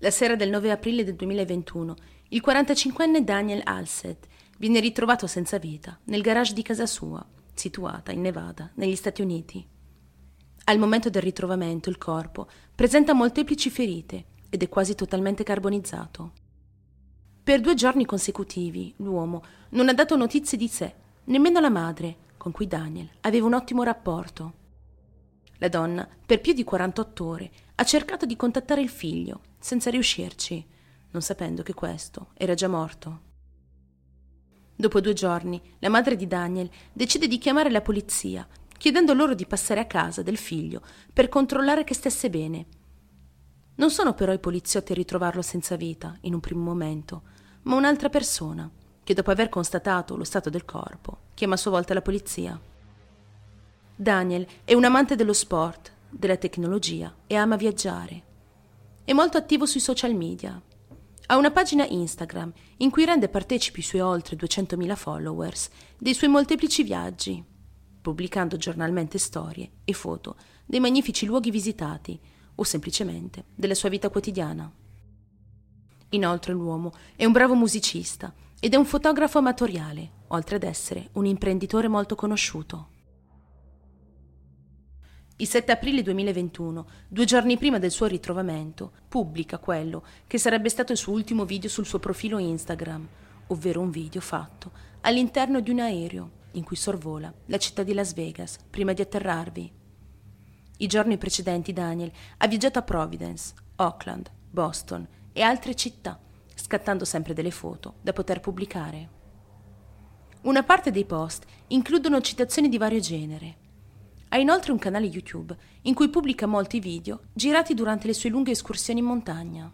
La sera del 9 aprile del 2021, il 45enne Daniel Alset viene ritrovato senza vita nel garage di casa sua, situata in Nevada, negli Stati Uniti. Al momento del ritrovamento il corpo presenta molteplici ferite ed è quasi totalmente carbonizzato. Per due giorni consecutivi l'uomo non ha dato notizie di sé, nemmeno la madre, con cui Daniel aveva un ottimo rapporto. La donna, per più di 48 ore, ha cercato di contattare il figlio, senza riuscirci, non sapendo che questo era già morto. Dopo due giorni, la madre di Daniel decide di chiamare la polizia, chiedendo loro di passare a casa del figlio per controllare che stesse bene. Non sono però i poliziotti a ritrovarlo senza vita, in un primo momento, ma un'altra persona, che dopo aver constatato lo stato del corpo, chiama a sua volta la polizia. Daniel è un amante dello sport, della tecnologia e ama viaggiare. È molto attivo sui social media. Ha una pagina Instagram in cui rende partecipi i suoi oltre 200.000 followers dei suoi molteplici viaggi, pubblicando giornalmente storie e foto dei magnifici luoghi visitati o semplicemente della sua vita quotidiana. Inoltre l'uomo è un bravo musicista ed è un fotografo amatoriale, oltre ad essere un imprenditore molto conosciuto. Il 7 aprile 2021, due giorni prima del suo ritrovamento, pubblica quello che sarebbe stato il suo ultimo video sul suo profilo Instagram, ovvero un video fatto all'interno di un aereo in cui sorvola la città di Las Vegas prima di atterrarvi. I giorni precedenti Daniel ha viaggiato a Providence, Auckland, Boston e altre città, scattando sempre delle foto da poter pubblicare. Una parte dei post includono citazioni di vario genere, ha inoltre un canale YouTube in cui pubblica molti video girati durante le sue lunghe escursioni in montagna.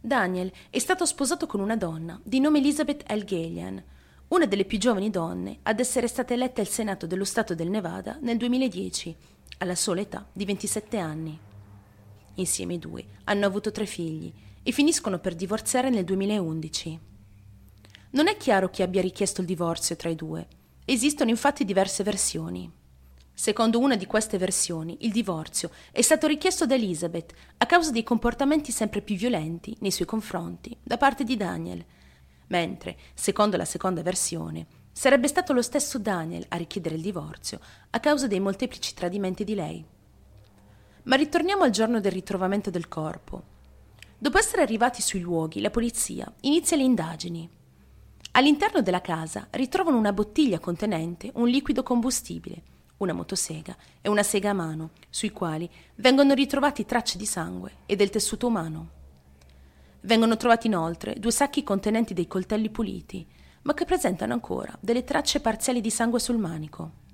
Daniel è stato sposato con una donna di nome Elizabeth L. Galian, una delle più giovani donne ad essere stata eletta al Senato dello Stato del Nevada nel 2010, alla sola età di 27 anni. Insieme i due hanno avuto tre figli e finiscono per divorziare nel 2011. Non è chiaro chi abbia richiesto il divorzio tra i due. Esistono infatti diverse versioni. Secondo una di queste versioni, il divorzio è stato richiesto da Elizabeth a causa dei comportamenti sempre più violenti nei suoi confronti da parte di Daniel, mentre, secondo la seconda versione, sarebbe stato lo stesso Daniel a richiedere il divorzio a causa dei molteplici tradimenti di lei. Ma ritorniamo al giorno del ritrovamento del corpo. Dopo essere arrivati sui luoghi, la polizia inizia le indagini. All'interno della casa ritrovano una bottiglia contenente un liquido combustibile una motosega e una sega a mano, sui quali vengono ritrovati tracce di sangue e del tessuto umano. Vengono trovati inoltre due sacchi contenenti dei coltelli puliti, ma che presentano ancora delle tracce parziali di sangue sul manico.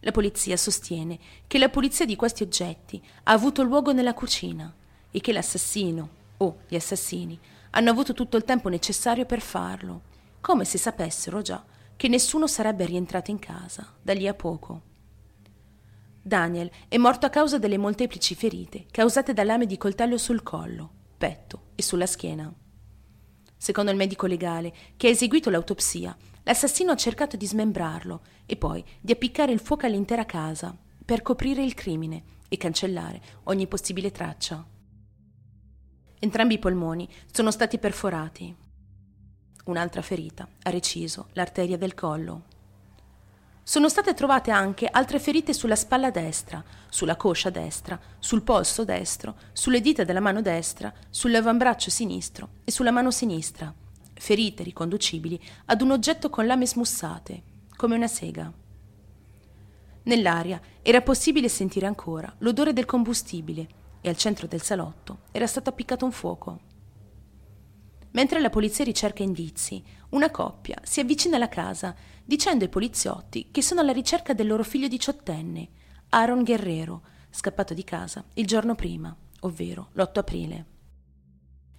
La polizia sostiene che la pulizia di questi oggetti ha avuto luogo nella cucina e che l'assassino o gli assassini hanno avuto tutto il tempo necessario per farlo, come se sapessero già che nessuno sarebbe rientrato in casa da lì a poco. Daniel è morto a causa delle molteplici ferite causate da lame di coltello sul collo, petto e sulla schiena. Secondo il medico legale che ha eseguito l'autopsia, l'assassino ha cercato di smembrarlo e poi di appiccare il fuoco all'intera casa per coprire il crimine e cancellare ogni possibile traccia. Entrambi i polmoni sono stati perforati Un'altra ferita ha reciso l'arteria del collo. Sono state trovate anche altre ferite sulla spalla destra, sulla coscia destra, sul polso destro, sulle dita della mano destra, sull'avambraccio sinistro e sulla mano sinistra, ferite riconducibili ad un oggetto con lame smussate, come una sega. Nell'aria era possibile sentire ancora l'odore del combustibile e al centro del salotto era stato appiccato un fuoco. Mentre la polizia ricerca indizi, una coppia si avvicina alla casa dicendo ai poliziotti che sono alla ricerca del loro figlio diciottenne, Aaron Guerrero, scappato di casa il giorno prima, ovvero l'8 aprile.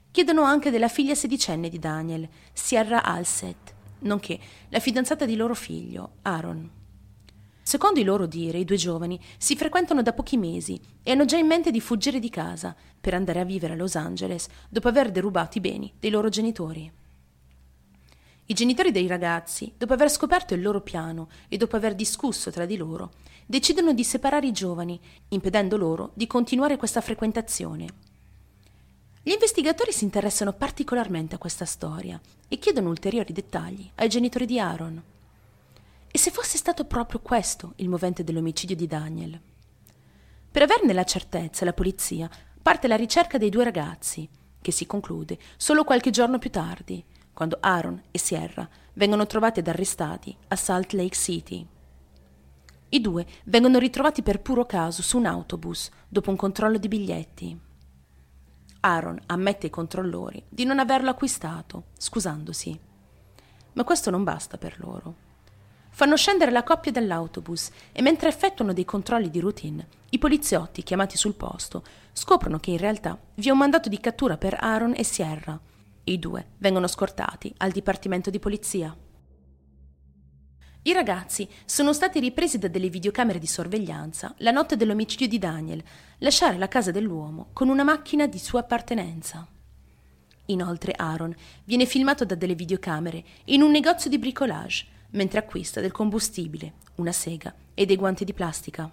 Chiedono anche della figlia sedicenne di Daniel, Sierra Alset, nonché la fidanzata di loro figlio, Aaron. Secondo i loro dire, i due giovani si frequentano da pochi mesi e hanno già in mente di fuggire di casa per andare a vivere a Los Angeles dopo aver derubato i beni dei loro genitori. I genitori dei ragazzi, dopo aver scoperto il loro piano e dopo aver discusso tra di loro, decidono di separare i giovani, impedendo loro di continuare questa frequentazione. Gli investigatori si interessano particolarmente a questa storia e chiedono ulteriori dettagli ai genitori di Aaron. E se fosse stato proprio questo il movente dell'omicidio di Daniel? Per averne la certezza, la polizia parte alla ricerca dei due ragazzi, che si conclude solo qualche giorno più tardi, quando Aaron e Sierra vengono trovati ed arrestati a Salt Lake City. I due vengono ritrovati per puro caso su un autobus dopo un controllo di biglietti. Aaron ammette ai controllori di non averlo acquistato, scusandosi. Ma questo non basta per loro. Fanno scendere la coppia dall'autobus e mentre effettuano dei controlli di routine, i poliziotti chiamati sul posto scoprono che in realtà vi è un mandato di cattura per Aaron e Sierra. I due vengono scortati al dipartimento di polizia. I ragazzi sono stati ripresi da delle videocamere di sorveglianza la notte dell'omicidio di Daniel, lasciare la casa dell'uomo con una macchina di sua appartenenza. Inoltre Aaron viene filmato da delle videocamere in un negozio di bricolage mentre acquista del combustibile, una sega e dei guanti di plastica.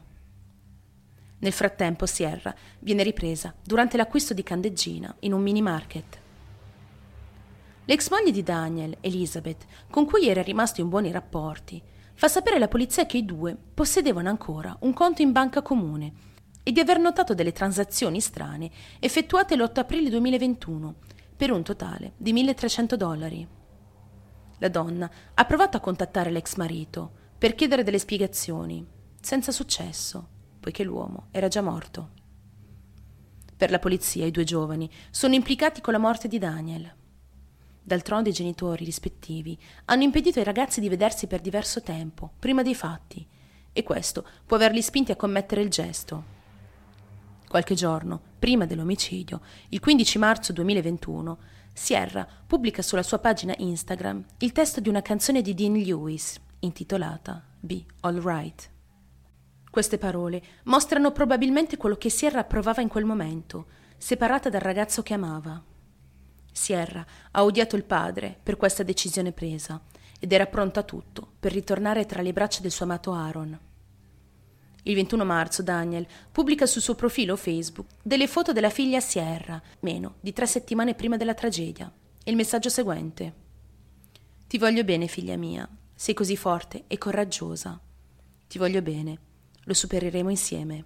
Nel frattempo Sierra viene ripresa durante l'acquisto di candeggina in un mini market. L'ex moglie di Daniel, Elizabeth, con cui era rimasto in buoni rapporti, fa sapere alla polizia che i due possedevano ancora un conto in banca comune e di aver notato delle transazioni strane effettuate l'8 aprile 2021 per un totale di 1300 dollari. La donna ha provato a contattare l'ex marito per chiedere delle spiegazioni, senza successo, poiché l'uomo era già morto. Per la polizia i due giovani sono implicati con la morte di Daniel. D'altronde i genitori rispettivi hanno impedito ai ragazzi di vedersi per diverso tempo, prima dei fatti, e questo può averli spinti a commettere il gesto. Qualche giorno prima dell'omicidio, il 15 marzo 2021, Sierra pubblica sulla sua pagina Instagram il testo di una canzone di Dean Lewis, intitolata Be All Right. Queste parole mostrano probabilmente quello che Sierra provava in quel momento, separata dal ragazzo che amava. Sierra ha odiato il padre per questa decisione presa ed era pronta a tutto per ritornare tra le braccia del suo amato Aaron. Il 21 marzo Daniel pubblica sul suo profilo Facebook delle foto della figlia Sierra, meno di tre settimane prima della tragedia, e il messaggio seguente. Ti voglio bene, figlia mia, sei così forte e coraggiosa. Ti voglio bene, lo supereremo insieme.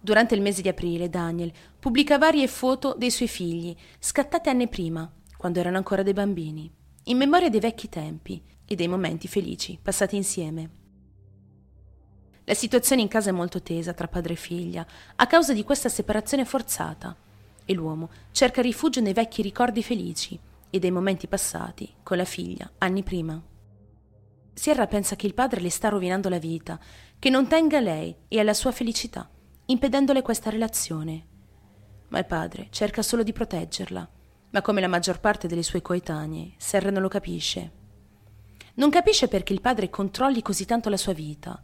Durante il mese di aprile Daniel pubblica varie foto dei suoi figli, scattate anni prima, quando erano ancora dei bambini, in memoria dei vecchi tempi e dei momenti felici passati insieme. La situazione in casa è molto tesa tra padre e figlia, a causa di questa separazione forzata, e l'uomo cerca rifugio nei vecchi ricordi felici e dei momenti passati con la figlia anni prima. Sierra pensa che il padre le sta rovinando la vita, che non tenga a lei e alla sua felicità impedendole questa relazione. Ma il padre cerca solo di proteggerla, ma come la maggior parte delle sue coetanee, Serra non lo capisce. Non capisce perché il padre controlli così tanto la sua vita.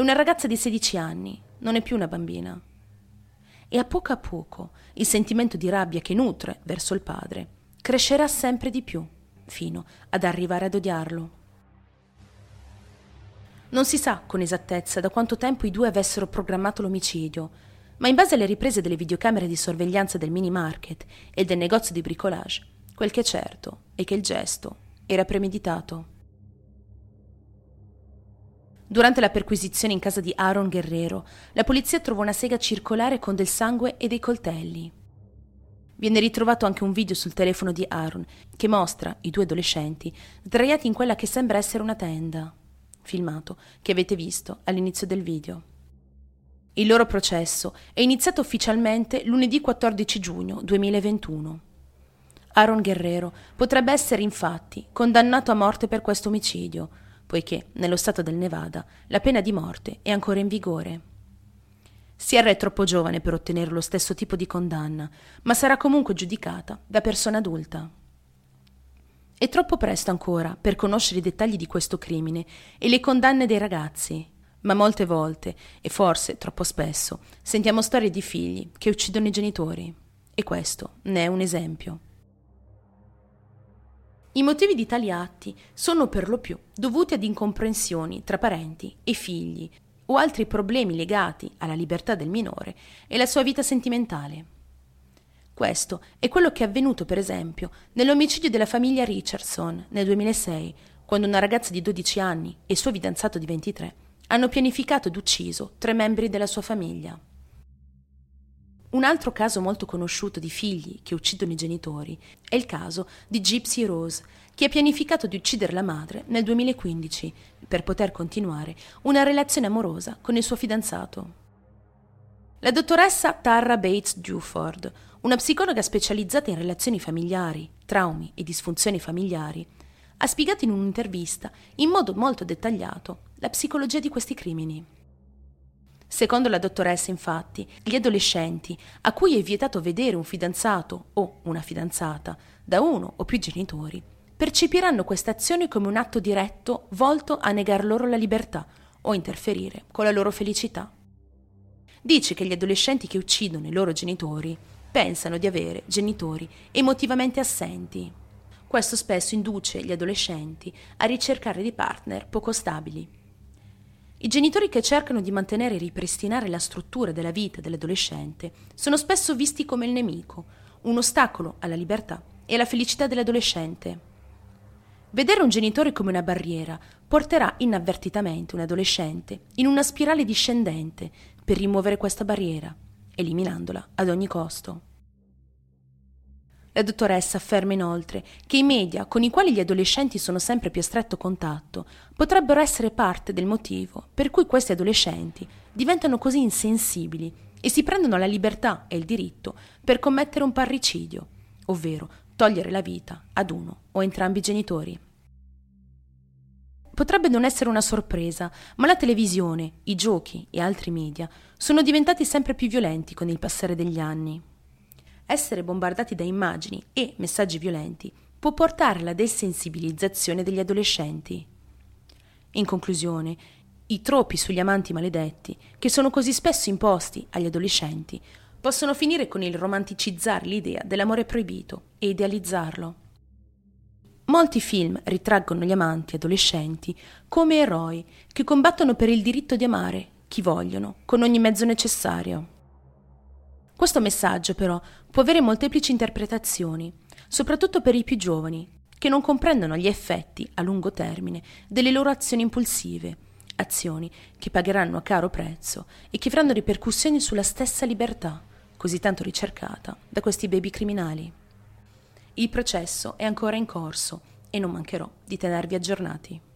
È una ragazza di 16 anni, non è più una bambina. E a poco a poco il sentimento di rabbia che nutre verso il padre crescerà sempre di più, fino ad arrivare ad odiarlo. Non si sa con esattezza da quanto tempo i due avessero programmato l'omicidio, ma in base alle riprese delle videocamere di sorveglianza del mini market e del negozio di bricolage, quel che è certo è che il gesto era premeditato. Durante la perquisizione in casa di Aaron Guerrero, la polizia trova una sega circolare con del sangue e dei coltelli. Viene ritrovato anche un video sul telefono di Aaron che mostra i due adolescenti sdraiati in quella che sembra essere una tenda filmato che avete visto all'inizio del video. Il loro processo è iniziato ufficialmente lunedì 14 giugno 2021. Aaron Guerrero potrebbe essere infatti condannato a morte per questo omicidio, poiché nello stato del Nevada la pena di morte è ancora in vigore. Sierra è troppo giovane per ottenere lo stesso tipo di condanna, ma sarà comunque giudicata da persona adulta. È troppo presto ancora per conoscere i dettagli di questo crimine e le condanne dei ragazzi, ma molte volte, e forse troppo spesso, sentiamo storie di figli che uccidono i genitori. E questo ne è un esempio. I motivi di tali atti sono per lo più dovuti ad incomprensioni tra parenti e figli o altri problemi legati alla libertà del minore e alla sua vita sentimentale. Questo è quello che è avvenuto, per esempio, nell'omicidio della famiglia Richardson nel 2006, quando una ragazza di 12 anni e suo fidanzato di 23 hanno pianificato ed ucciso tre membri della sua famiglia. Un altro caso molto conosciuto di figli che uccidono i genitori è il caso di Gypsy Rose, che ha pianificato di uccidere la madre nel 2015 per poter continuare una relazione amorosa con il suo fidanzato. La dottoressa Tara Bates Duford, una psicologa specializzata in relazioni familiari, traumi e disfunzioni familiari, ha spiegato in un'intervista in modo molto dettagliato la psicologia di questi crimini. Secondo la dottoressa, infatti, gli adolescenti a cui è vietato vedere un fidanzato o una fidanzata da uno o più genitori percepiranno questa azione come un atto diretto volto a negar loro la libertà o interferire con la loro felicità. Dice che gli adolescenti che uccidono i loro genitori pensano di avere genitori emotivamente assenti. Questo spesso induce gli adolescenti a ricercare dei partner poco stabili. I genitori che cercano di mantenere e ripristinare la struttura della vita dell'adolescente sono spesso visti come il nemico, un ostacolo alla libertà e alla felicità dell'adolescente. Vedere un genitore come una barriera porterà inavvertitamente un adolescente in una spirale discendente per rimuovere questa barriera eliminandola ad ogni costo. La dottoressa afferma inoltre che i media con i quali gli adolescenti sono sempre più a stretto contatto potrebbero essere parte del motivo per cui questi adolescenti diventano così insensibili e si prendono la libertà e il diritto per commettere un parricidio, ovvero togliere la vita ad uno o entrambi i genitori. Potrebbe non essere una sorpresa, ma la televisione, i giochi e altri media sono diventati sempre più violenti con il passare degli anni. Essere bombardati da immagini e messaggi violenti può portare alla desensibilizzazione degli adolescenti. In conclusione, i troppi sugli amanti maledetti, che sono così spesso imposti agli adolescenti, possono finire con il romanticizzare l'idea dell'amore proibito e idealizzarlo. Molti film ritraggono gli amanti adolescenti come eroi che combattono per il diritto di amare chi vogliono, con ogni mezzo necessario. Questo messaggio però può avere molteplici interpretazioni, soprattutto per i più giovani, che non comprendono gli effetti a lungo termine delle loro azioni impulsive, azioni che pagheranno a caro prezzo e che avranno ripercussioni sulla stessa libertà, così tanto ricercata da questi baby criminali. Il processo è ancora in corso e non mancherò di tenervi aggiornati.